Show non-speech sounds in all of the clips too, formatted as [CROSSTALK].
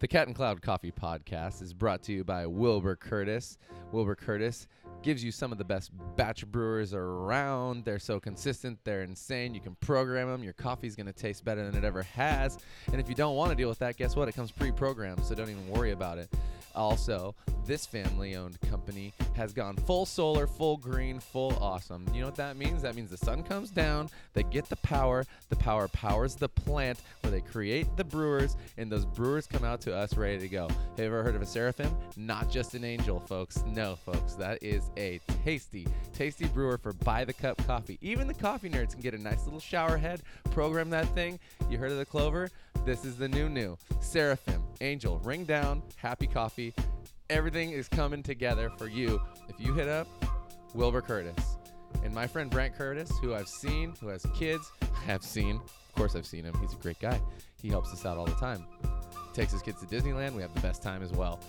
The Cat and Cloud Coffee Podcast is brought to you by Wilbur Curtis. Wilbur Curtis gives you some of the best batch brewers around. They're so consistent, they're insane. You can program them. Your coffee's going to taste better than it ever has. And if you don't want to deal with that, guess what? It comes pre programmed, so don't even worry about it. Also, this family owned company has gone full solar, full green, full awesome. You know what that means? That means the sun comes down, they get the power, the power powers the plant where they create the brewers, and those brewers come out to us ready to go. Have you ever heard of a seraphim? Not just an angel, folks. No, folks. That is a tasty, tasty brewer for buy the cup coffee. Even the coffee nerds can get a nice little shower head, program that thing. You heard of the clover? This is the new new. Seraphim, Angel, Ring Down, Happy Coffee. Everything is coming together for you. If you hit up Wilbur Curtis and my friend Brent Curtis, who I've seen, who has kids, [LAUGHS] I have seen. Of course, I've seen him. He's a great guy. He helps us out all the time. Takes his kids to Disneyland. We have the best time as well.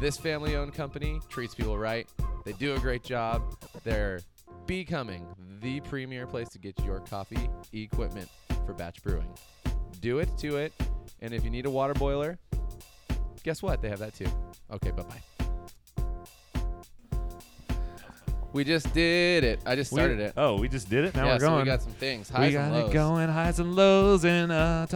This family owned company treats people right. They do a great job. They're becoming the premier place to get your coffee equipment for batch brewing. Do it to it. And if you need a water boiler, guess what? They have that too. Okay, bye bye. We just did it. I just We- started it. Oh, we just did it. Now yeah, we're so going. we got some things. We Highs got and lows. it going highs and lows and uh,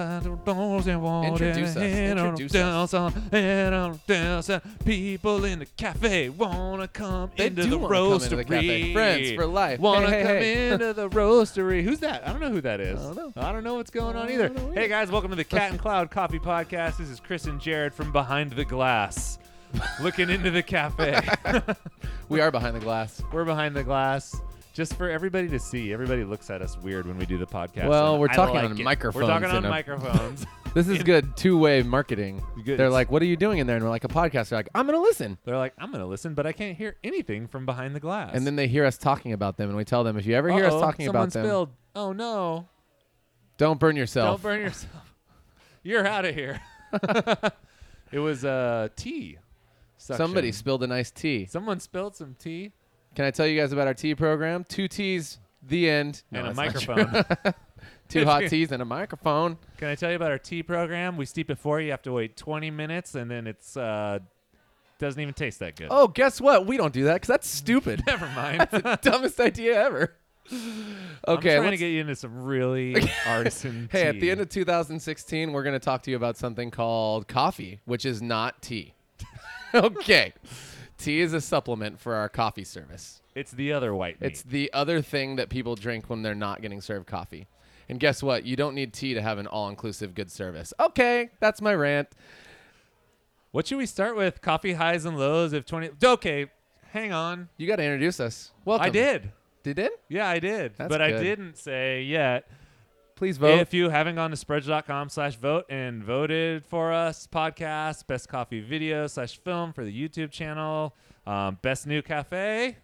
doors and water Introduce us. Introduce us. some and on. People in the cafe wanna come They into do the wanna come into roastery. the cafe. Friends for life. Wanna Hey, come hey. into the roastery. Who's that? I don't know who that is. I don't know. I don't know what's going on either. Hey guys, welcome to the Cat and [LAUGHS] Cloud Coffee Podcast. This is Chris and Jared from behind the glass, looking into the cafe. [LAUGHS] We are behind the glass. We're behind the glass. Just for everybody to see. Everybody looks at us weird when we do the podcast. Well, and we're I talking like on it. microphones We're talking in on microphones. [LAUGHS] This is good two-way marketing. [LAUGHS] Good. They're like, "What are you doing in there?" And we're like, "A podcast." They're like, "I'm gonna listen." They're like, I'm gonna listen, but I can't hear anything from behind the glass. And then they hear us talking about them, and we tell them, "If you ever hear us Uh-oh, talking someone about them, spilled. Oh no! don't burn yourself." Don't burn yourself. You're out of here. it was uh, tea. Suction. Somebody spilled a nice tea. Someone spilled some tea Can I tell you guys about our tea program? Two teas, the end. No, and a that's not true. microphone. [LAUGHS] Two hot [LAUGHS] teas and a microphone. Can I tell you about our tea program? We steep it for you. You have to wait 20 minutes, and then it's uh, doesn't even taste that good. Oh, guess what? We don't do that because that's stupid. [LAUGHS] never mind. Dumbest idea ever. Okay, I'm trying to let's- get you into some really artisan. Hey, at tea. the end of 2016, we're going to talk to you about something called coffee, which is not tea. [LAUGHS] okay. Tea is a supplement for our coffee service. it's the other white. Meat. It's the other thing that people drink when they're not getting served coffee. And guess what? You don't need tea to have an all inclusive good service. Okay, that's my rant. What should we start with? Coffee highs and lows of 20. Okay, hang on. You got to introduce us. Welcome. I did. You did? Yeah, I did. That's but I good. didn't say yet. Please vote. If you haven't gone to sprudge.com slash vote and voted for us, podcast, best coffee video slash film for the YouTube channel, um, best new cafe,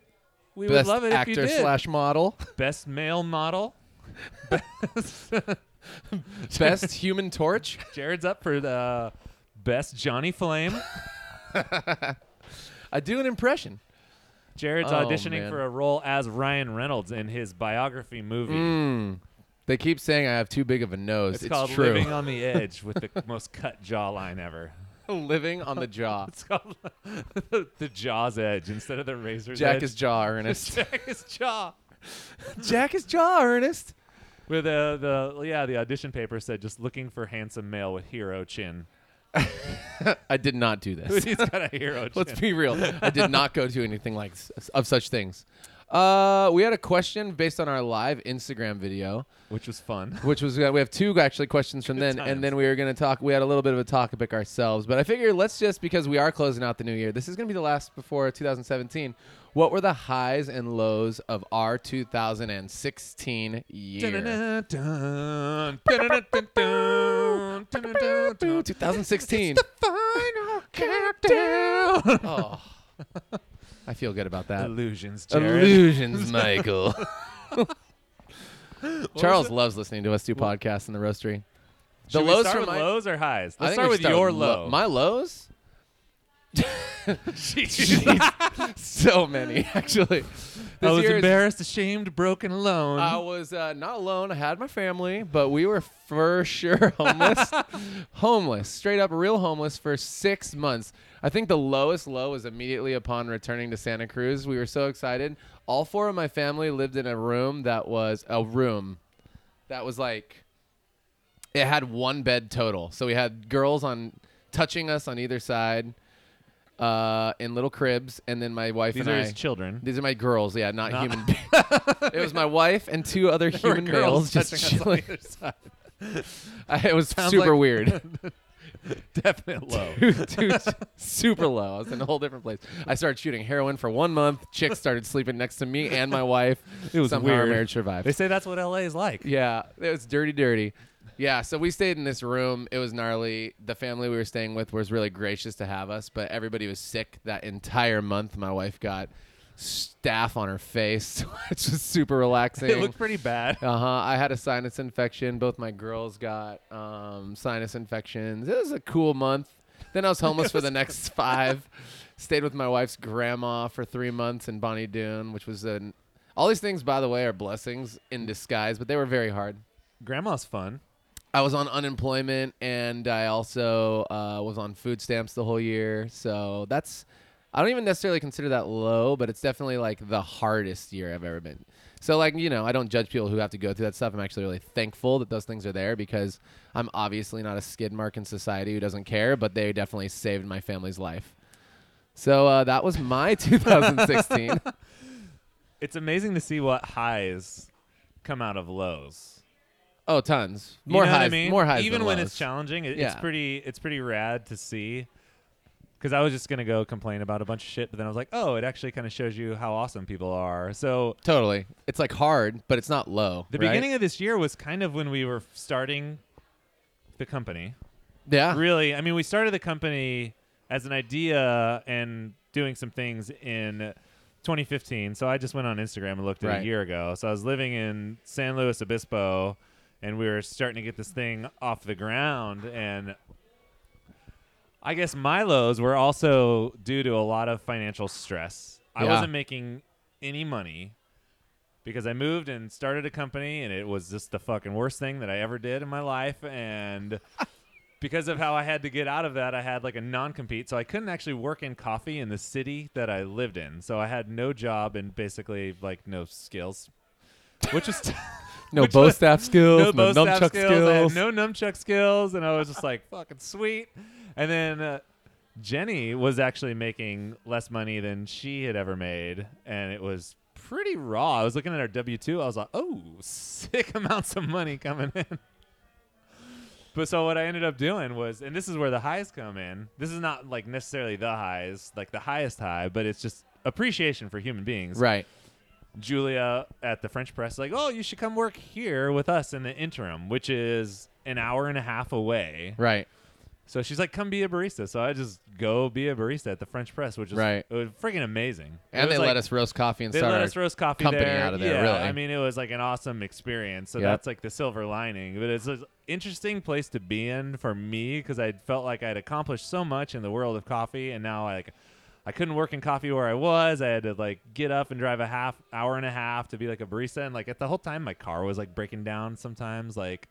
we Best would love it if you actor did. slash model. [LAUGHS] best male model. [LAUGHS] Best human torch. [LAUGHS] Jared's up for the best Johnny Flame. I do an impression. Jared's Oh, auditioning man. for a role as Ryan Reynolds in his biography movie. Mm. They keep saying I have too big of a nose. It's, It's, called true. Living on the [LAUGHS] Edge with the most cut jawline ever. Living on the jaw. [LAUGHS] It's called [LAUGHS] the Jaw's Edge instead of the Razor's Jack Edge. is jaw, Ernest. Jack is Jaw. Jack is jaw, Ernest. With uh, the yeah, the audition paper said just looking for handsome male with hero chin. I did not do this. He's got a hero chin. Let's be real. I did not go to anything like s- of such things. Uh, we had a question based on our live Instagram video, which was fun. [LAUGHS] which was uh, we have two actually questions from Good then, times. and then we were going to talk. We had a little bit of a topic ourselves, but I figure let's just because we are closing out the new year. This is going to be the last before 2017. What were the highs and lows of our 2016 year? Dun-dun-dun-dun. Dun-dun-dun-dun-dun. [LAUGHS] [LAUGHS] Dun-dun-dun-dun. 2016. Final countdown. oh, I feel good about that. Illusions, Jared. Illusions, [LAUGHS] Michael. Charles loves listening to us do podcasts in the roastery. The Should we lows start from with my lows or highs? I Let's think start we with should your lo- low. My lows. [LAUGHS] Jeez. so many actually. I was year is- embarrassed, ashamed, broken, alone. I was uh, not alone. I had my family, but we were for sure [LAUGHS] homeless. homeless, straight up real homeless for six months. I think the lowest low was immediately upon returning to Santa Cruz. We were so excited. All four of my family lived in a room that was a room that was like it had one bed total. So we had girls on touching us on either side uh, in little cribs, and then my wife These and are I. his children. These are my girls, yeah, not, Not- human beings. [LAUGHS] it was my wife and two other [LAUGHS] were human girls males just touching us on chilling. either side. [LAUGHS] I- it was Sounds super like- weird. Definite low. Dude, dude, super low. I was in a whole different place. I started shooting heroin for one month. Chicks started sleeping next to me and my wife. It was Somehow our weird. marriage survived. They say that's what LA is like. Yeah, it was dirty, dirty. Yeah, so we stayed in this room. It was gnarly. The family we were staying with was really gracious to have us, but everybody was sick that entire month. My wife got staph on her face, [LAUGHS] which was super relaxing. It looked pretty bad. Uh huh. I had a sinus infection. Both my girls got um, sinus infections. It was a cool month. Then I was [LAUGHS] homeless for the next five. Stayed with my wife's grandma for three months in Bonny Doon, which was an. All these things, by the way, are blessings in disguise, but they were very hard. Grandma's fun. I was on unemployment and I also uh, was on food stamps the whole year. So that's, I don't even necessarily consider that low, but it's definitely like the hardest year I've ever been. So, like, you know, I don't judge people who have to go through that stuff. I'm actually really thankful that those things are there because I'm obviously not a skid mark in society who doesn't care, but they definitely saved my family's life. So uh, that was my [LAUGHS] 2016. [LAUGHS] It's amazing to see what highs come out of lows. Oh, tons. You More know highs. I mean? More highs. Even when lows. it's challenging, it, it's pretty. It's pretty rad to see. Because I was just gonna go complain about a bunch of shit, but then I was like, oh, it actually kind of shows you how awesome people are. So Totally. It's like hard, but it's not low. the right? beginning of this year was kind of when we were starting the company. Yeah. Really, I mean, we started the company as an idea and doing some things in 2015. So I just went on Instagram and looked at Right. a year ago. So I was living in San Luis Obispo, and we were starting to get this thing off the ground. And I guess Milo's were also due to a lot of financial stress. I Yeah. wasn't making any money because I moved and started a company, and it was just the fucking worst thing that I ever did in my life. And [LAUGHS] because of how I had to get out of that, I had like a non compete. So I couldn't actually work in coffee in the city that I lived in. So I had no job and basically like no skills, which was. [LAUGHS] No bow was- staff skills, no, staff nunchuck skills. skills. No nunchuck skills, and I was just like, "Fucking sweet." And then uh, Jenny was actually making less money than she had ever made, and it was pretty raw. I was looking at her W two. I was like, "Oh, sick amounts of money coming in." But so what I ended up doing was, and this is where the highs come in. This is not like necessarily the highs, like the highest high, but it's just appreciation for human beings. right. Julia at the French press like, "Oh, you should come work here with us in the interim, which is an hour and a half away." Right. So she's like, "Come be a barista." So I just go be a barista at the French press, which is Right. it was freaking amazing. And they like- let us roast coffee and they let us roast coffee company there. out of there, Yeah, really. I mean, it was like an awesome experience. So Yep. that's like the silver lining. But it's an interesting place to be in for me because I felt like I'd accomplished so much in the world of coffee, and now I like I couldn't work in coffee where I was. I had to like get up and drive a half hour and a half to be like a barista, and like at the whole time my car was like breaking down sometimes. Like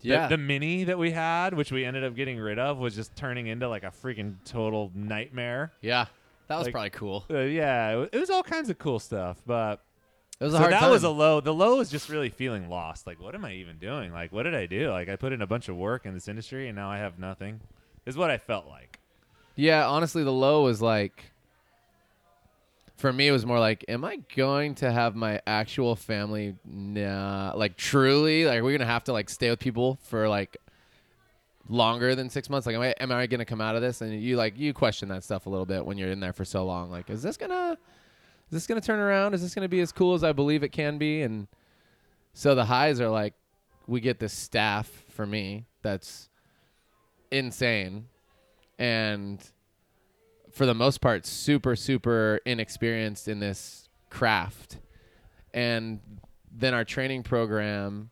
the- Yeah. the, mini that we had, which we ended up getting rid of, was just turning into like a freaking total nightmare. yeah. That was like- probably cool. Uh, yeah, it, wa- it was all kinds of cool stuff, but It was a so hard that time. was a low. The low was just really feeling lost. Like, what am I even doing? Like, what did I do? Like, I put in a bunch of work in this industry, and now I have nothing. Is what I felt like. Yeah, honestly, the low was like. For me, it was more like, am I going to have my actual family? Nah, like truly, like we're gonna have to like stay with people for like longer than six months. Like, am I, am I gonna come out of this? And you like you question that stuff a little bit when you're in there for so long. Like, is this gonna, is this gonna turn around? Is this gonna be as cool as I believe it can be? And so the highs are like, we get this staff for me that's insane, and for the most part, super super inexperienced in this craft, and then our training program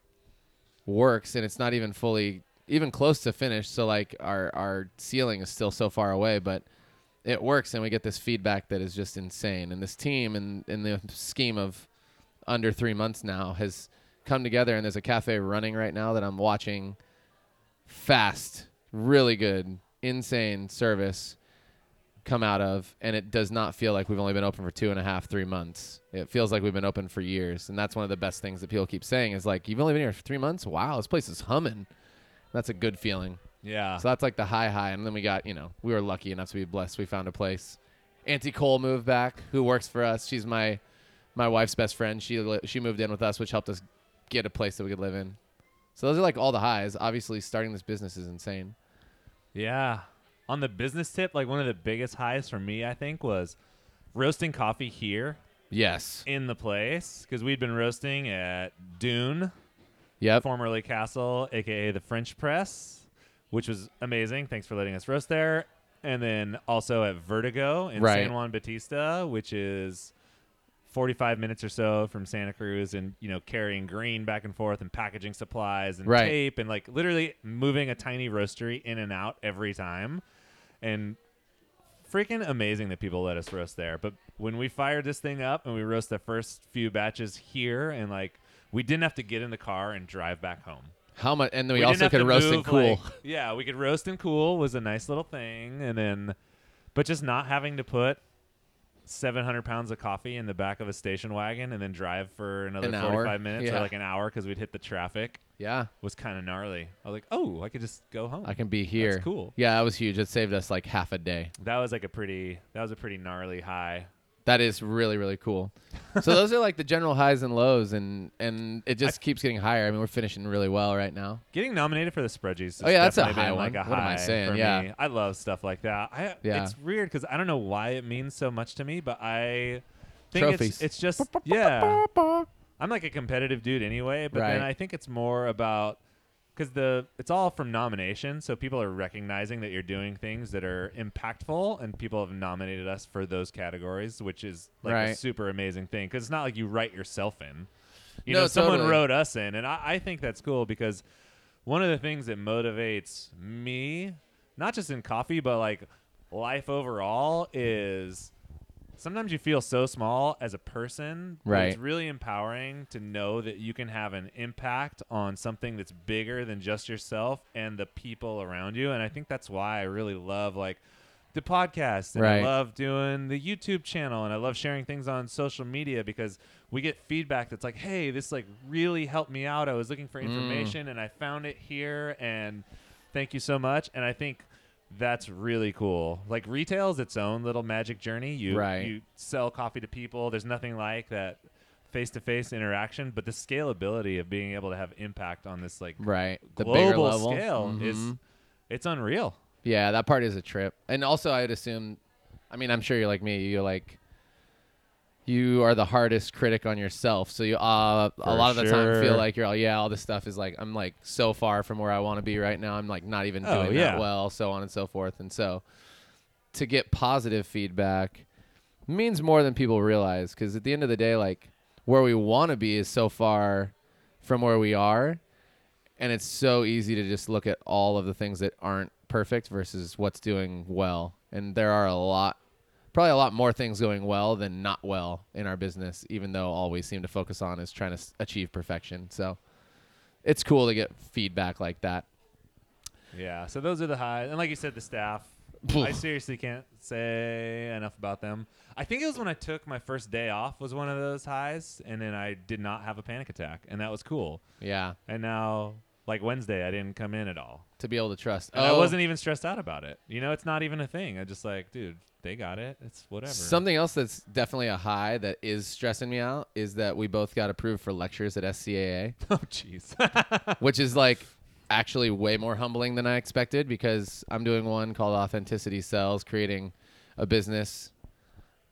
works, and it's not even fully even close to finished. So like our our ceiling is still so far away, but it works and we get this feedback that is just insane. And this team in in the scheme of under 3 months now has come together and there's a cafe running right now that I'm watching fast, really good, insane service come out of and it does not feel like we've only been open for two and a half three months. It feels like we've been open for years and that's one of the best things that people keep saying is like you've only been here for three months? Wow this place is humming. That's a good feeling. Yeah. so that's like the high high and then we got you know we were lucky enough to be blessed. We found a place. Auntie cole moved back who works for us. She's my my wife's best friend. She li- she moved in with us which helped us get a place that we could live in. So those are like all the highs. Obviously starting this business is insane Yeah. On the business tip, like one of the biggest highs for me, I think, was roasting coffee here yes in the place because we'd been roasting at Dune, yep formerly Castle, aka the French Press, which was amazing. Thanks for letting us roast there. And then also at Vertigo in Right. San Juan Bautista, which is 45 minutes or so from Santa Cruz, and you know carrying green back and forth and packaging supplies and Right. tape and like literally moving a tiny roastery in and out every time, and freaking amazing that people let us roast there. But when we fired this thing up and we roast the first few batches here, and like we didn't have to get in the car and drive back home. how much and then we, didn't also could roast and cool like- yeah, we could roast and cool was a nice little thing, and then, but just not having to put. 700 pounds of coffee in the back of a station wagon and then drive for another An hour? 45 minutes Yeah. or like an hour because we'd hit the traffic yeah was kind of gnarly. I was like, oh, I could just go home. I can be here. cool. Yeah, that was huge. It saved us like half a day. that was like a pretty, that was a pretty gnarly high. That is really really cool. so those are like the general highs and lows, and and it just keeps getting higher. I mean, we're finishing really well right now. Getting nominated for the Sprudgies. Oh, yeah, that's a high been, Like one. a What am I saying? Yeah. me. I love stuff like that. I, Yeah. It's weird because I don't know why it means so much to me, but I think Trophies. it's it's just yeah. I'm like a competitive dude anyway, but then I think it's more about because the it's all from nomination, so people are recognizing that you're doing things that are impactful, and people have nominated us for those categories, which is like a Right. super amazing thing because it's not like you write yourself in. You No, know, someone totally. wrote us in, and I, I think that's cool because one of the things that motivates me, not just in coffee, but like life overall, is sometimes you feel so small as a person. but It's really empowering to know that you can have an impact on something that's bigger than just yourself and the people around you. And I think that's why I really love like the podcast and Right. I love doing the YouTube channel and I love sharing things on social media because we get feedback that's like, "Hey, this like really helped me out. I was looking for Mm. information and I found it here and thank you so much." And I think that's really cool. Like retail is its own little magic journey. You Right. you sell coffee to people. There's nothing like that face-to-face interaction, but the scalability of being able to have impact on this like Right. The global level scale is Mhm. it's unreal. Yeah, that part is a trip. And also, I'd assume, I mean, I'm sure you're like me. You're like, you are the hardest critic on yourself. So you, uh, a lot of the time, feel like you're all, yeah, all this stuff is like, I'm like so far from where I want to be right now. I'm like not even Oh, doing yeah. that well, so on and so forth. And so, to get positive feedback means more than people realize. Because at the end of the day, like where we want to be is so far from where we are and it's so easy to just look at all of the things that aren't perfect versus what's doing well and there are a lot probably a lot more things going well than not well in our business even though all we seem to focus on is trying to s- achieve perfection so it's cool to get feedback like that Yeah. So those are the highs, and like you said, the staff. I seriously can't say enough about them. I think it was when I took my first day off was one of those highs, and then I did not have a panic attack, and that was cool. yeah And now, like Wednesday, I didn't come in at all, to be able to trust and I Oh, wasn't even stressed out about it. You know, it's not even a thing. I just like, dude, they got it. It's whatever. something else that's definitely a high that is stressing me out is that we both got approved for lectures at scaa [LAUGHS] oh, jeez. [LAUGHS] which is like actually way more humbling than I expected because I'm doing one called Authenticity Sells, creating a business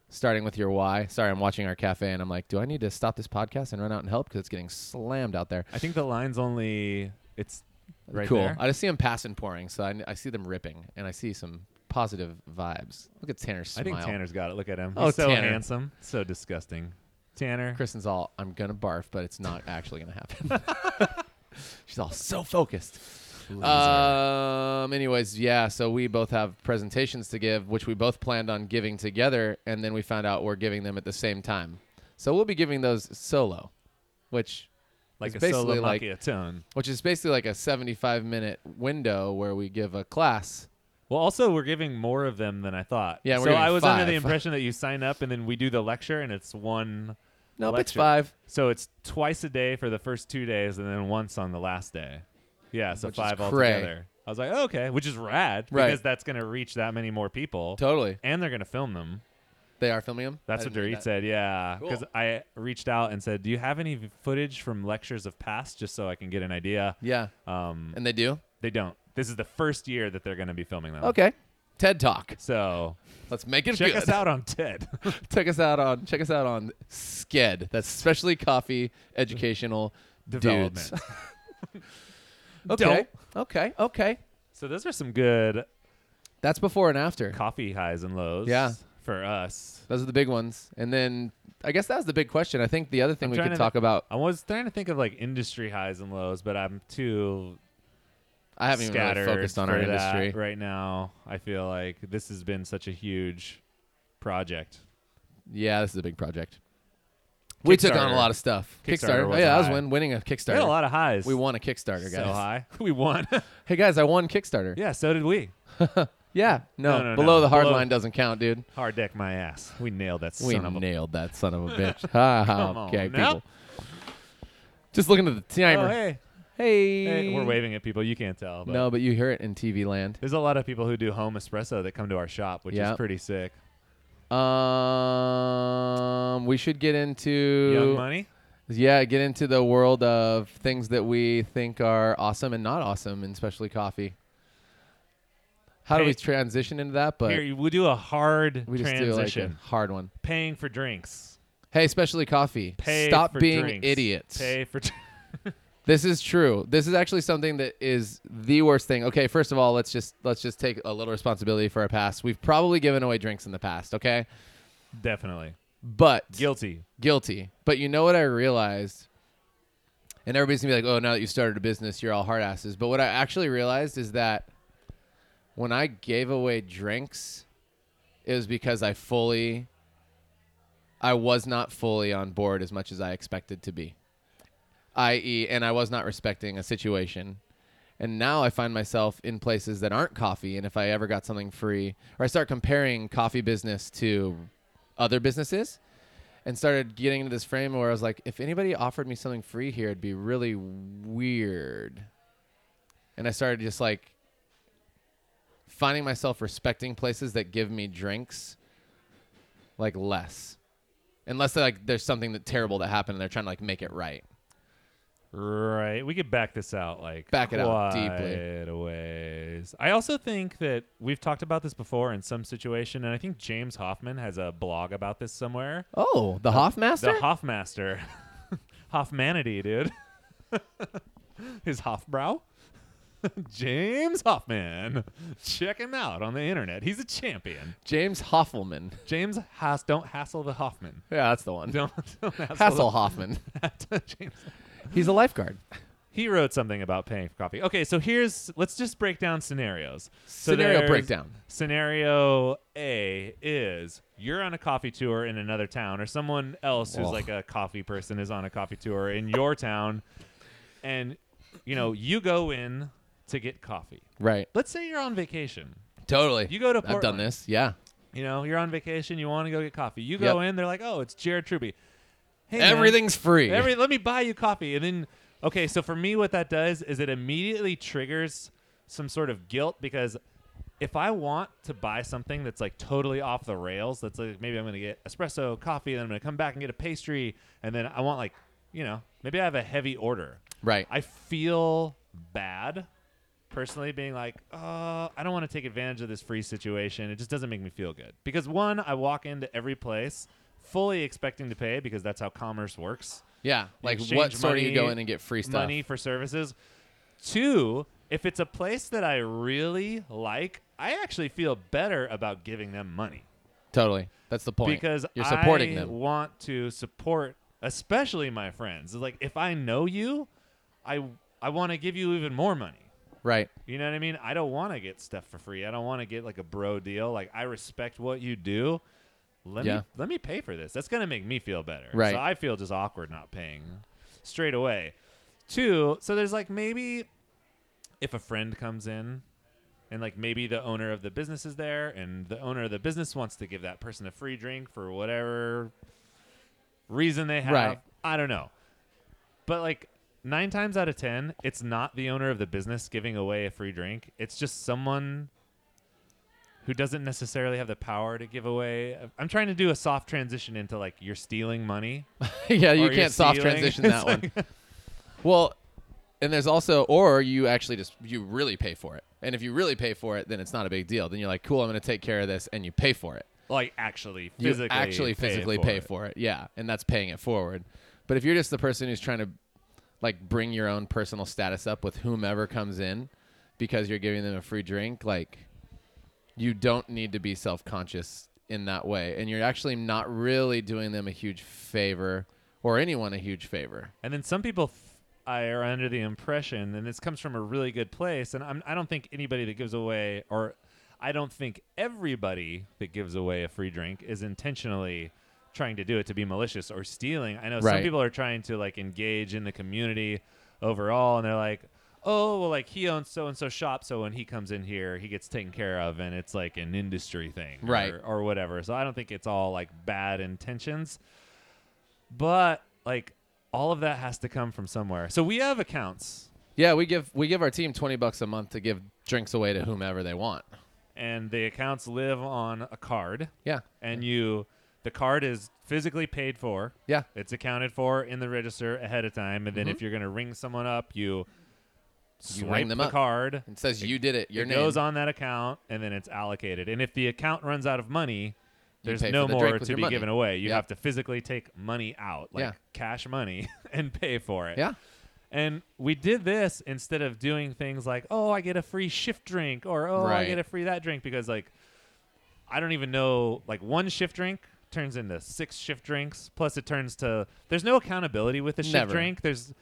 starting with your why. Sorry, I'm watching our cafe and I'm like, do I need to stop this podcast and run out and help because it's getting slammed out there? I think the line's only it's right cool. there. I just see them passing pouring, so I, I see them ripping and I see some positive vibes. Look at Tanner I think Tanner's got it. Look at him. Oh, He's so Tanner. handsome. So disgusting. Tanner. Kristen's all, I'm gonna barf, but it's not actually gonna happen. [LAUGHS] [LAUGHS] She's all so focused. Um. Anyways, yeah. So we both have presentations to give, which we both planned on giving together, and then we found out we're giving them at the same time. So we'll be giving those solo, which like a basically solo like- macchiato tone. which is basically like a 75 minute window where we give a class. Well, also we're giving more of them than I thought. Yeah, we're so giving I was under the impression that you sign up and then we do the lecture and it's one. Nope, it's Lecture. five. So it's twice a day for the first two days and then once on the last day. Yeah, so Which is five cray. altogether. I was like, oh, okay, which is rad Right. because that's going to reach that many more people, Totally. and they're going to film them. They are filming them. That's I what didn't know Dorit that. said. Yeah, Cool. because I reached out and said, "Do you have any v- footage from lectures of past, just so I can get an idea?" Yeah, Um, and they do. they don't. This is the first year that they're going to be filming them. Okay. TED Talk. So Let's make it check good. us out on TED. [LAUGHS] check us out on check us out on Sked. That's specially coffee educational Development. dudes. [LAUGHS] okay. Okay. Okay. so those are some good That's before and after. coffee highs and lows. Yeah. For us, Those are the big ones. And then I guess that was the big question. I think the other thing I'm we trying could to talk about. I was trying to think of like industry highs and lows, but I'm too I haven't even really focused on our industry. right now. I feel like this has been such a huge project. Yeah, this is a big project. We took on a lot of stuff. Kickstarter Kickstarter. was yeah, I was high. win, winning a We Kickstarter. had a lot of highs. We won a Kickstarter, guys. so high. [LAUGHS] We won. [LAUGHS] Hey guys, I won Kickstarter. yeah, so did we. [LAUGHS] Yeah, no, No, no, below no. the hard Below- line doesn't count, dude. Hard deck my ass. We nailed that We son of a nailed that son of a bitch. Ha ha. Come on Okay, now. people. Just looking at the timer. Oh, hey. Hey. hey. We're waving at people. You can't tell. But No, but you hear it in TV land. There's a lot of people who do home espresso that come to our shop, which Yeah. is pretty sick. Um, we should get into Young Money? yeah, get into the world of things that we think are awesome and not awesome, and especially coffee. How do we transition into that? But Here, we'll do a hard we just transition. do like a hard one. Paying for drinks. Hey, especially coffee. Pay Stop being drinks. idiots. Pay for [LAUGHS] This is true. This is actually something that is the worst thing. Okay, first of all, let's just let's just take a little responsibility for our past. We've probably given away drinks in the past, okay? Definitely. But Guilty. guilty. But you know what I realized? And everybody's gonna be like, "Oh, now that you started a business, you're all hard asses." But what I actually realized is that when I gave away drinks, it was because I fully, I was not fully on board as much as I expected to be. I.e., and I was not respecting a situation. And now I find myself in places that aren't coffee. And if I ever got something free, or I start comparing coffee business to other businesses, and started getting into this frame where I was like, if anybody offered me something free here, it'd be really weird. And I started just like finding myself respecting places that give me drinks like less. Unless like there's something that terrible that happened and they're trying to like make it right. Right. We could back this out like Back it out quite deeply. a ways. I also think that we've talked about this before in some situation, and I think James Hoffmann has a blog about this somewhere. Oh, the Hoffmaster? The Hoffmaster. [LAUGHS] Hoffmanity, dude. [LAUGHS] His Hoffbrow. [LAUGHS] James Hoffmann. Check him out on the internet. He's a champion. James Hoffelman. James Hass don't hassle the Hoffman. Yeah, that's the one. Don't, don't hassle Hassel Hoffman. James He's a lifeguard. he wrote something about paying for coffee. Okay, so here's let's just break down scenarios. So Scenario there's- breakdown. Scenario A is you're on a coffee tour in another town, or someone else who's Ugh. like a coffee person is on a coffee tour in your town, and you know you go in to get coffee. Right. Let's say you're on vacation. Totally. You go to I've done Portland. this. Yeah. You know you're on vacation. You want to go get coffee. You go Yep. in. They're like, oh, it's Jared Truby. Hey, man, Everything's free. Every, let me buy you coffee. And then, okay, so for me, what that does is it immediately triggers some sort of guilt because if I want to buy something that's like totally off the rails, that's like maybe I'm going to get espresso coffee, and then I'm going to come back and get a pastry, and then I want like, you know, maybe I have a heavy order. right. I feel bad personally being like, uh, I don't want to take advantage of this free situation. It just doesn't make me feel good. Because one, I walk into every place fully expecting to pay because that's how commerce works. Yeah. Like exchange what store do you go in and get free stuff? Money for services. Two, if it's a place that I really like, I actually feel better about giving them money Totally. That's the point. because you're supporting I them. want to support, especially my friends. It's like if I know you, I I want to give you even more money. Right. You know what I mean? I don't want to get stuff for free. I don't want to get like a bro deal. Like I respect what you do. Let Yeah. me let me pay for this. That's gonna make me feel better. Right. So I feel just awkward not paying straight away. Two. So there's like maybe if a friend comes in and like maybe the owner of the business is there and the owner of the business wants to give that person a free drink for whatever reason they have. Right. I don't know. But like nine times out of ten, it's not the owner of the business giving away a free drink. It's just someone who doesn't necessarily have the power to give away. I'm trying to do a soft transition into like you're stealing money. [LAUGHS] yeah, you can't soft stealing. transition [LAUGHS] that one. [LAUGHS] Well, and there's also, or you actually just you really pay for it, and if you really pay for it, then it's not a big deal. Then you're like, cool, I'm going to take care of this, and you pay for it. like actually You physically actually pay physically for pay it. for it, yeah, and that's paying it forward. But if you're just the person who's trying to like bring your own personal status up with whomever comes in because you're giving them a free drink, like you don't need to be self-conscious in that way, and you're actually not really doing them a huge favor or anyone a huge favor. And then some people th- I are under the impression, and this comes from a really good place, and I'm, I don't think anybody that gives away, or I don't think everybody that gives away a free drink is intentionally trying to do it to be malicious or stealing. I know some people are trying to like engage in the community overall, and they're like, oh, well, like he owns so and so shop, so when he comes in here, he gets taken care of, and it's like an industry thing, Right. or, or whatever. So I don't think it's all like bad intentions, but like all of that has to come from somewhere. So we have accounts, Yeah, we give we give our team twenty bucks a month to give drinks away to whomever they want. and the accounts live on a card, Yeah, and you, the card is physically paid for. yeah, It's accounted for in the register ahead of time, and then Mhm. if you're gonna ring someone up, you You swipe ring them the up. card. it says you did it. Your it name goes on that account, and then it's allocated. And if the account runs out of money, there's no the more to be money. given away. You Yeah. have to physically take money out, like Yeah. cash money, [LAUGHS] and pay for it. Yeah, And we did this instead of doing things like, oh, I get a free shift drink or oh, I get a free that drink because like I don't even know like one shift drink turns into six shift drinks plus it turns to there's no accountability with the shift Never. drink. There's th-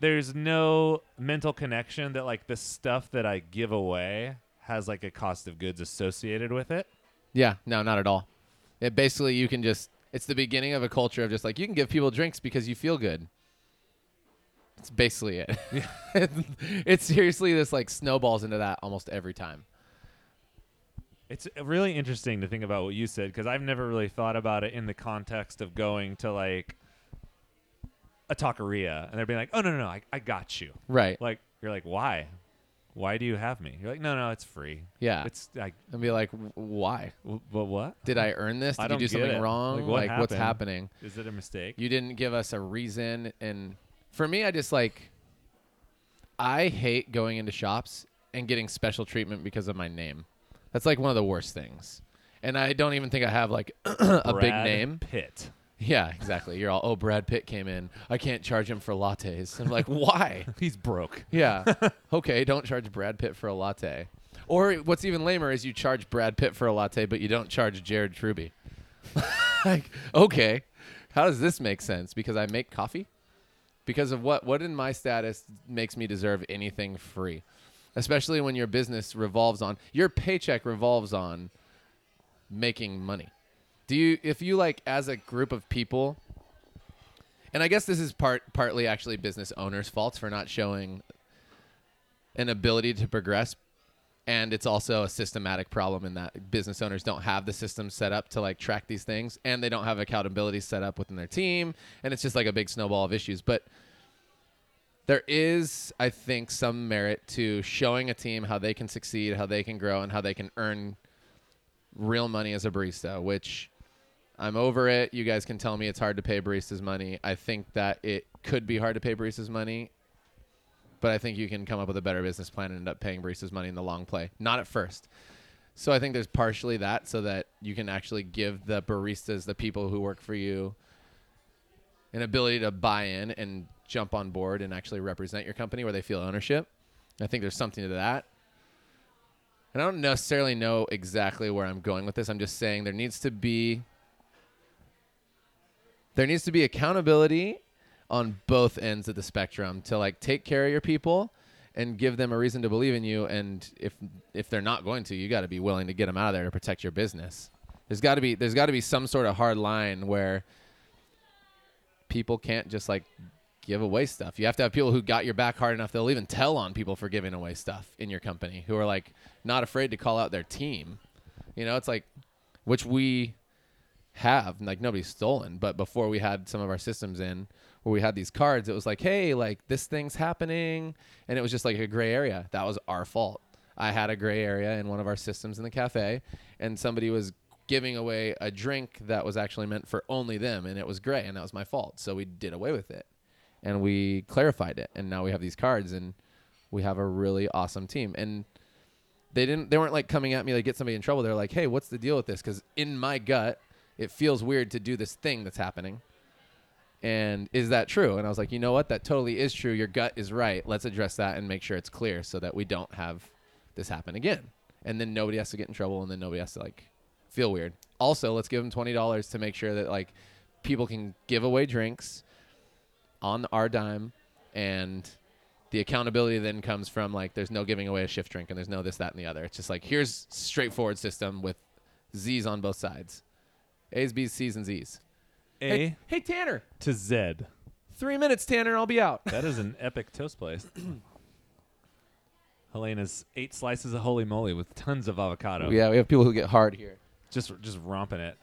there's no mental connection that like the stuff that I give away has like a cost of goods associated with it. yeah. No, not at all. It basically you can just. It's the beginning of a culture of just like you can give people drinks because you feel good. That's basically it. [LAUGHS] it's seriously this like snowballs into that almost every time. It's really interesting to think about what you said because I've never really thought about it in the context of going to like a taqueria and they're being like, "Oh no, no, no, I, I got you." Right. Like you're like, "Why? Why do you have me?" You're like, "No, no, it's free. Yeah. It's like, and be like, "W- why? w- but what? Did I earn this? I Did you don't do get something it. wrong? Like, what what's happened? happening? Is it a mistake?" You didn't give us a reason. And for me, I just like, I hate going into shops and getting special treatment because of my name. That's like one of the worst things. And I don't even think I have like [CLEARS THROAT] a big Brad name. Pitt. Yeah, exactly. You're all, oh, Brad Pitt came in. I can't charge him for lattes. I'm like, why? [LAUGHS] He's broke. Yeah. [LAUGHS] okay, don't charge Brad Pitt for a latte. Or what's even lamer is you charge Brad Pitt for a latte, but you don't charge Jared Truby. [LAUGHS] like, okay, how does this make sense? Because I make coffee? Because of what? What in my status makes me deserve anything free? Especially when your business revolves on your paycheck revolves on making money. Do you if you like as a group of people and I guess this is part partly actually business owners' faults for not showing an ability to progress and it's also a systematic problem in that business owners don't have the systems set up to like track these things and they don't have accountability set up within their team and it's just like a big snowball of issues. But there is i think some merit to showing a team how they can succeed how they can grow and how they can earn real money as a barista which i'm over it you guys can tell me it's hard to pay baristas money i think that it could be hard to pay baristas money but I think you can come up with a better business plan and end up paying baristas money in the long play. Not at first. So I think there's partially that so that you can actually give the baristas, the people who work for you, an ability to buy in and jump on board and actually represent your company where they feel ownership. I think there's something to that. And I don't necessarily know exactly where I'm going with this. I'm just saying there needs to be there needs to be accountability on both ends of the spectrum to like take care of your people and give them a reason to believe in you. And if if they're not going to, you got to be willing to get them out of there to protect your business. There's got to be there's got to be some sort of hard line where people can't just like give away stuff. You have to have people who got your back hard enough they'll even tell on people for giving away stuff in your company who are like not afraid to call out their team. You know, it's like which we have like nobody's stolen, but before we had some of our systems in where we had these cards, it was like, "Hey, like this thing's happening." And it was just like a gray area. That was our fault. I had a gray area in one of our systems in the cafe and somebody was giving away a drink that was actually meant for only them and it was gray and that was my fault. So we did away with it and we clarified it and now we have these cards and we have a really awesome team and they didn't they weren't like coming at me like get somebody in trouble they're like hey what's the deal with this because in my gut it feels weird to do this thing that's happening. And is that true? And i was like you know what? That totally is true. Your gut is right. Let's address that and make sure it's clear so that we don't have this happen again. And then nobody has to get in trouble and then nobody has to like feel weird. Also let's give them $20 to make sure that like people can give away drinks on our dime and the accountability then comes from like there's no giving away a shift drink and there's no this that and the other. It's just like here's straightforward system with z's on both sides a's b's c's and z's A hey, hey tanner to Z. three minutes tanner i'll be out That is an epic toast place. [COUGHS] Helena's eight slices of holy moly with tons of avocado. yeah we have people who get hard here Just just romping it.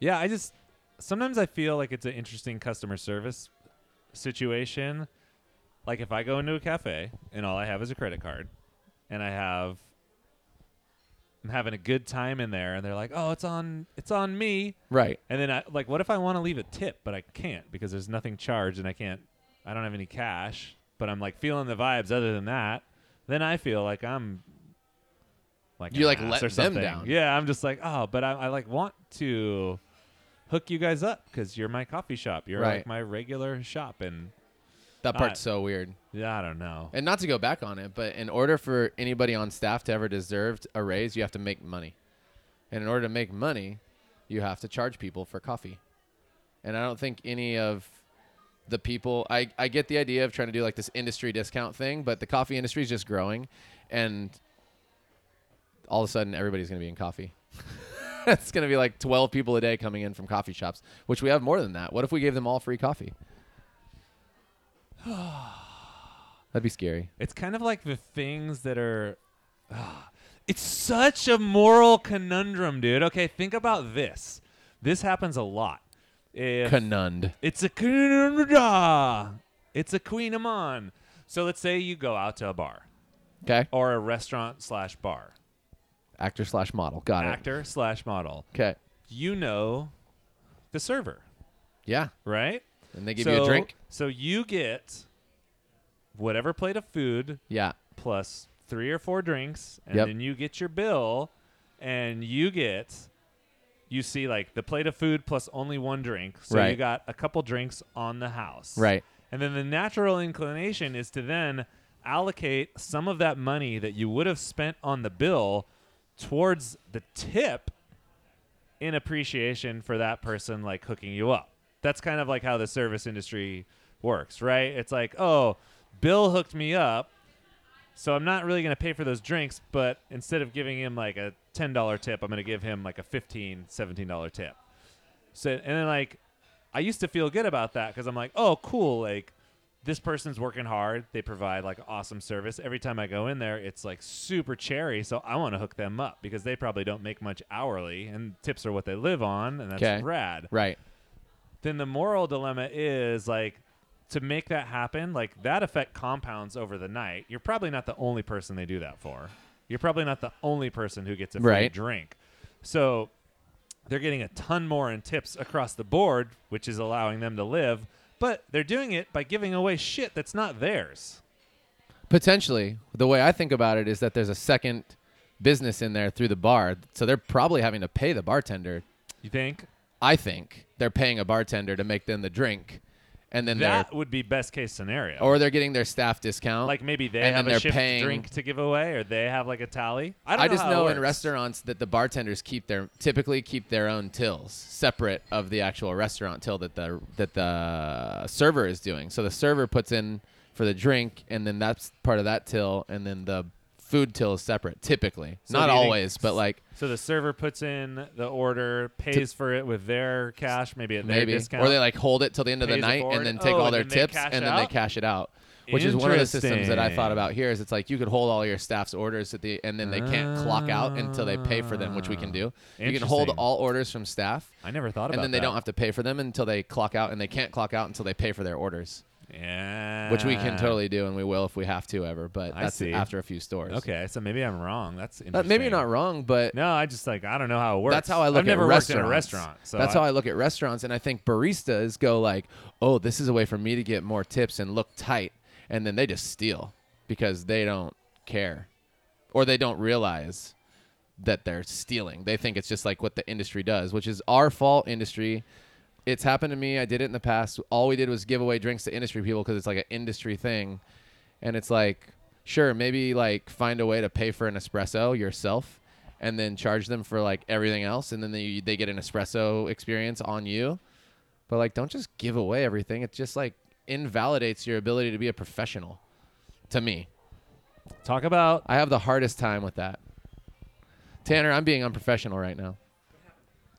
Yeah, I just sometimes I feel like it's an interesting customer service situation. Like if I go into a cafe and all I have is a credit card and I have I'm having a good time in there and they're like, "Oh, it's on it's on me." right And then I like, what if I want to leave a tip, but I can't because there's nothing charged and I can't, I don't have any cash, but I'm like feeling the vibes other than that. Then I feel like I'm like You, an like, ass let or them something. down. Yeah, I'm just like, oh, but I, I like want to hook you guys up because you're my coffee shop. You're Right. like my regular shop, and that part's so weird. Yeah, I don't know. and not to go back on it but in order for anybody on staff to ever deserve a raise you have to make money. And in order to make money you have to charge people for coffee. And i don't think any of the people I, I get the idea of trying to do like this industry discount thing but the coffee industry is just growing and all of a sudden everybody's going to be in coffee. [LAUGHS] It's going to be like 12 people a day coming in from coffee shops which we have more than that. What if we gave them all free coffee [SIGHS] that'd be scary It's kind of like the things that are. ah, [SIGHS] it's such a moral conundrum, dude. Okay, think about this. This happens a lot. If Conund. it's a conundrum, it's a queen amon. So let's say you go out to a bar Okay. or a restaurant slash bar, Actor slash model. Got it. actor slash model. it. Okay. You know the server, Yeah. right? And they give so, you a drink. So you get whatever plate of food Yeah. plus three or four drinks, and Yep. then you get your bill, and you get, you see like the plate of food plus only one drink. So you got a couple drinks on the house. Right. And then the natural inclination is to then allocate some of that money that you would have spent on the bill towards the tip in appreciation for that person like hooking you up. That's kind of like how the service industry works, right? It's like, oh, Bill hooked me up, so I'm not really going to pay for those drinks, but instead of giving him like a $10 tip, I'm going to give him like a $15, $17 tip. So and then like I used to feel good about that cuz I'm like, "Oh, cool, like this person's working hard. They provide like awesome service. Every time I go in there, it's like super cherry, so I want to hook them up because they probably don't make much hourly and tips are what they live on and that's 'Kay. rad Right. Then the moral dilemma is like to make that happen, like that effect compounds over the night. You're probably not the only person they do that for. You're probably not the only person who gets a free Right. drink. So they're getting a ton more in tips across the board, which is allowing them to live, but they're doing it by giving away shit that's not theirs. Potentially, the way I think about it is that there's a second business in there through the bar, so they're probably having to pay the bartender. You think? I think they're paying a bartender to make them the drink, and then That would be best case scenario. or they're getting their staff discount. like maybe they and have then a they're shift paying- drink to give away, or they have like a tally. I don't I know just know in restaurants that the bartenders keep their typically keep their own tills separate of the actual restaurant till that the that the server is doing. So the server puts in for the drink, and then that's part of that till, and then the food till is separate. Typically, So not do you think- always, but like So the server puts in the order, pays for it with their cash, maybe at their maybe, discount. or they like hold it till the end of the Pays it night forward. and then take Oh, all and their then they tips cash and then they out? cash it out. Which is one of the systems that I thought Interesting. about here. Is it's like you could hold all your staff's orders at the, and then they can't clock out until they pay for them, which we can do. You can hold Interesting. all orders from staff, I never thought about it. and then they that. don't have to pay for them until they clock out, and they can't clock out until they pay for their orders, Yeah. which we can totally do, and we will if we have to ever. But I that's see. after a few stores. Okay, so maybe I'm wrong. That's Uh, interesting. maybe you're not wrong, but No, I just like I don't know how it works. that's how I look I've never at worked restaurants. in a restaurant. So that's how I look at restaurants, and I think baristas go like, "Oh, this is a way for me to get more tips and look tight," and then they just steal because they don't care, or they don't realize that they're stealing. They think it's just like what the industry does, which is our fault. Industry. It's happened to me. I did it in the past. All we did was give away drinks to industry people because it's like an industry thing, and it's like, sure, maybe like find a way to pay for an espresso yourself and then charge them for like everything else and then they, they get an espresso experience on you. But like don't just give away everything. It just like invalidates your ability to be a professional to me. Talk about i have the hardest time with that. Tanner i'm being unprofessional right now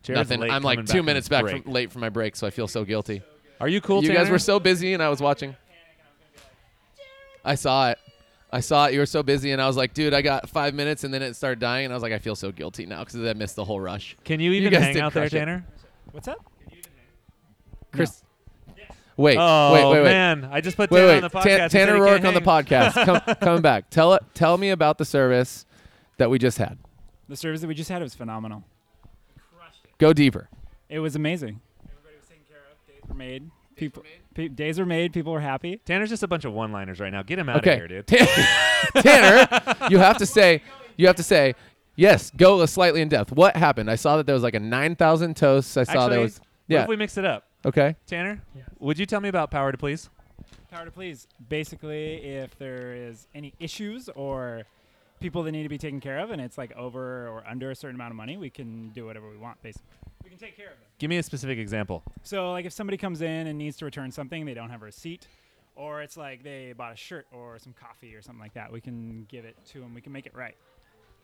Jared's nothing late i'm like two from minutes back break. from, late from my break so i feel so guilty Are you cool? you guys were so busy and i was watching i saw it I saw it. You were so busy, and I was like, "Dude, I got five minutes," and then it started dying, and I was like, "I feel so guilty now because I missed the whole rush." Can you You even guys hang out there, crush it. Tanner? What's up? Chris, wait, oh wait, wait, wait. man, I just put Wait, Tanner wait. on the podcast. Tan- Tanner Rourke on the podcast. Come, [LAUGHS] coming back. Tell it. Tell me about the service that we just had. The service that we just had was phenomenal. Go deeper. It was amazing. Everybody was taken care of. Days were made. People, pe- days were made. People were happy. Tanner's just a bunch of one-liners right now. Get him out Okay, of here, dude. Ta- [LAUGHS] Tanner, you have to say. You have to say. Yes, go slightly in depth. What happened? I saw that there was like a nine thousand toasts. I saw there Actually, was. What Yeah. if we mix it up? Okay. Tanner, would you tell me about Power to Please? Power to please. Basically, if there is any issues or people that need to be taken care of, and it's like over or under a certain amount of money, we can do whatever we want. Basically, we can take care of them. Give me a specific example. So, like, if somebody comes in and needs to return something, they don't have a receipt, or it's like they bought a shirt or some coffee or something like that, we can give it to them. We can make it right.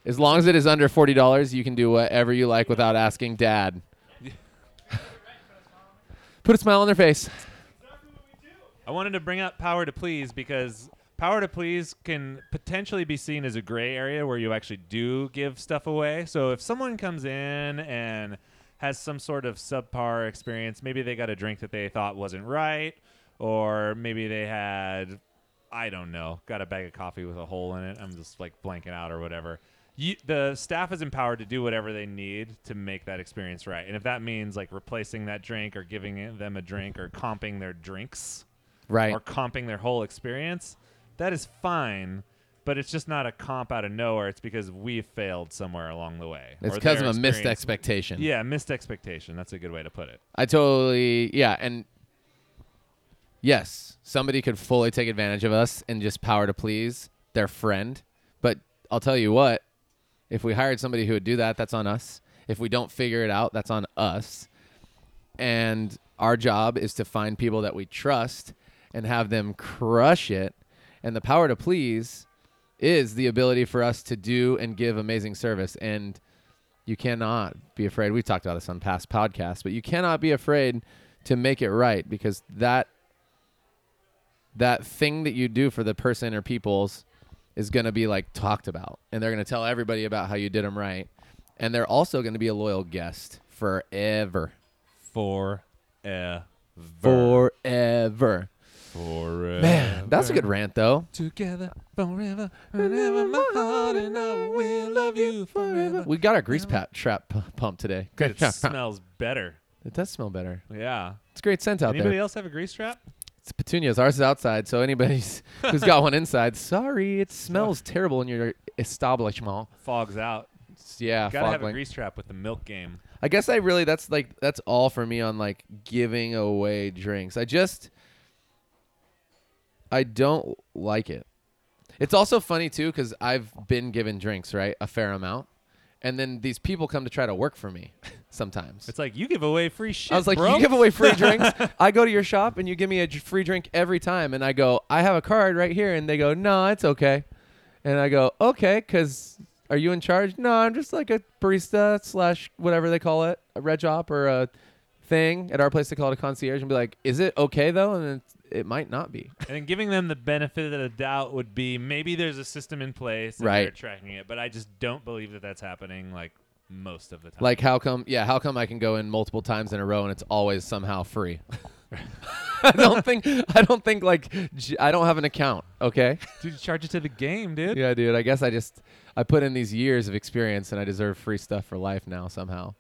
As long as it is under forty dollars, you can do whatever you like without asking Dad. [LAUGHS] Put a smile on their face. I wanted to bring up Power to Please because Power to Please can potentially be seen as a gray area where you actually do give stuff away. So if someone comes in and has some sort of subpar experience, maybe they got a drink that they thought wasn't right, or maybe they had, I don't know, got a bag of coffee with a hole in it. I'm just like blanking out or whatever. You, the staff is empowered to do whatever they need to make that experience right. And if that means like replacing that drink or giving them a drink or comping their drinks, Right. or comping their whole experience, that is fine. But it's just not a comp out of nowhere. It's because we failed somewhere along the way. It's or because their of a missed experience- expectation. Yeah, missed expectation. That's a good way to put it. I totally yeah, and yes, somebody could fully take advantage of us and just power to please their friend. But I'll tell you what, if we hired somebody who would do that, that's on us. If we don't figure it out, that's on us. And our job is to find people that we trust and have them crush it. And the power to please is the ability for us to do and give amazing service. And you cannot be afraid. We've talked about this on past podcasts, but you cannot be afraid to make it right because that that thing that you do for the person or people's is going to be like talked about and they're going to tell everybody about how you did them right and they're also going to be a loyal guest forever Forever. forever Forever. man that's a good rant though Together forever, whenever my heart and I will love you forever. we got our grease pat trap p- pump today Good It [LAUGHS] smells better. it does smell better Yeah. it's a great scent out there. Anybody there else have a grease trap? It's petunias. Ours is outside, so anybody's who's got one inside, sorry, it smells [LAUGHS] terrible in your establishment. Fogs out. It's- yeah, Gotta have a fogling. grease trap with the milk game. I guess I really that's like that's all for me on like giving away drinks. I just I don't like it. It's also funny too because I've been given drinks right a fair amount, and then these people come to try to work for me [LAUGHS] sometimes. It's like you give away free shit. I was like, bro. you give away free [LAUGHS] drinks. I go to your shop and you give me a j- free drink every time. And I go, I have a card right here. And they go, no, it's okay. And I go, okay, because are you in charge? No, I'm just like a barista slash whatever they call it, a red shop or a thing. At our place, they call it a concierge. And be like, is it okay though? And it's, it might not be. And then giving them the benefit of the doubt would be maybe there's a system in place and Right. they're tracking it, but I just don't believe that that's happening like most of the time. Like, how come? Yeah, how come I can go in multiple times in a row and it's always somehow free? [LAUGHS] I don't think. I don't think like j- I don't have an account. Okay. dude, you charge it to the game, dude. Yeah, dude. I guess I just I put in these years of experience and I deserve free stuff for life now somehow.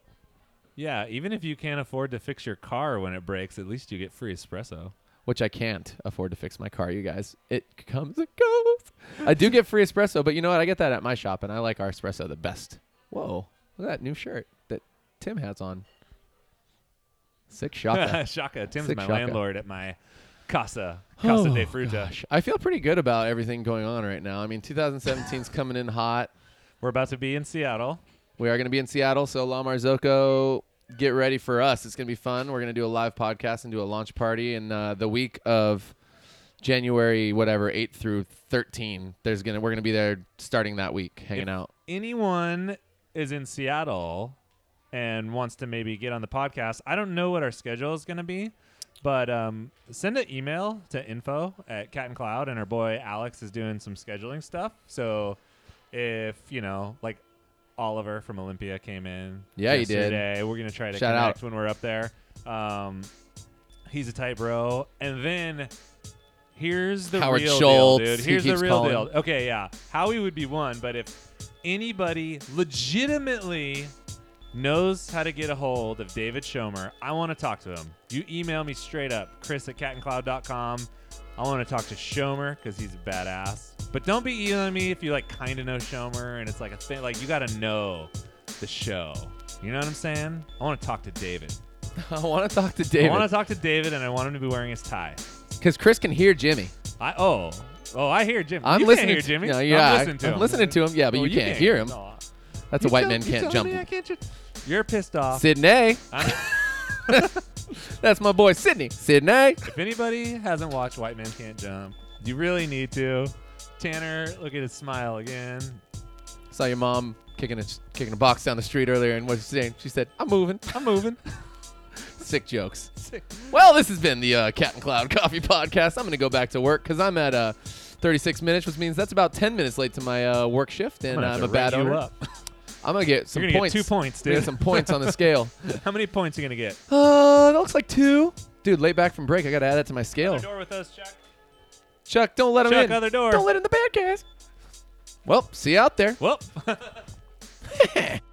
Yeah, even if you can't afford to fix your car when it breaks, at least you get free espresso. Which I can't afford to fix my car, you guys. It comes and goes. I do get free espresso, but you know what? I get that at my shop, and I like our espresso the best. Whoa! Look at that new shirt that Tim has on. Sick [LAUGHS] shot. Shaka, Tim's Sick my shaka. landlord at my casa, [SIGHS] Casa oh, de Oh, Fruta. gosh. I feel pretty good about everything going on right now. I mean, 2017's coming in hot. We're about to be in Seattle. We are going to be in Seattle, so La Marzocco, get ready for us. It's going to be fun. We're going to do a live podcast and do a launch party in uh, the week of January, whatever, 8 through 13. There's gonna we're going to be there starting that week, hanging If- out. Anyone is in Seattle and wants to maybe get on the podcast, I don't know what our schedule is going to be, but um, send an email to info at Cat and Cloud, and our boy Alex is doing some scheduling stuff. So if, you know, like Oliver from Olympia came in Yeah, he did. yesterday, we're going to try to Shout connect out. when we're up there. Um, he's a tight bro. And then here's the Howard real Schultz, deal, dude. he Here's the real calling. deal. Okay, yeah. Howie would be one, but if anybody legitimately knows how to get a hold of David Schomer, I want to talk to him. You email me straight up, chris at catandcloud.com. I want to talk to Schomer because he's a badass. But don't be emailing me if you like kind of know Schomer and it's like a thing. Like you got to know the show. You know what I'm saying? I want to [LAUGHS] talk to David. I want to talk to David. I want to talk to David and I want him to be wearing his tie. because Chris can hear Jimmy. I oh oh I hear Jimmy. I'm you listening can't hear to Jimmy. No, I'm listening to I'm him. listening to him. Yeah, but Oh, you, can't hear him. No. That's You a white tell- man can't telling jump. me I can't ju- You're pissed off. Sydney. [LAUGHS] [LAUGHS] That's my boy Sydney. Sydney. if anybody hasn't watched White Man Can't Jump, you really need to. Tanner, look at his smile again. Saw your mom kicking a kicking a box down the street earlier, and what she saying? She said, "I'm moving." I'm moving. [LAUGHS] Sick jokes. [LAUGHS] Well, this has been the uh, Cat and Cloud [LAUGHS] Coffee Podcast. I'm going to go back to work because I'm at uh, 36 minutes, which means that's about 10 minutes late to my uh, work shift, and I'm gonna I'm a bad owner. up. I'm going to get some You're gonna points. get two points, dude. get some points on the scale. How many points are you gonna get? Uh, that looks like two. Dude, late back from break. I got to add that to my scale. Door with us, Chuck. Chuck, don't let him Chuck, in. other door. Don't let him in the bad guys. Well, see you out there. Well. [LAUGHS] [LAUGHS]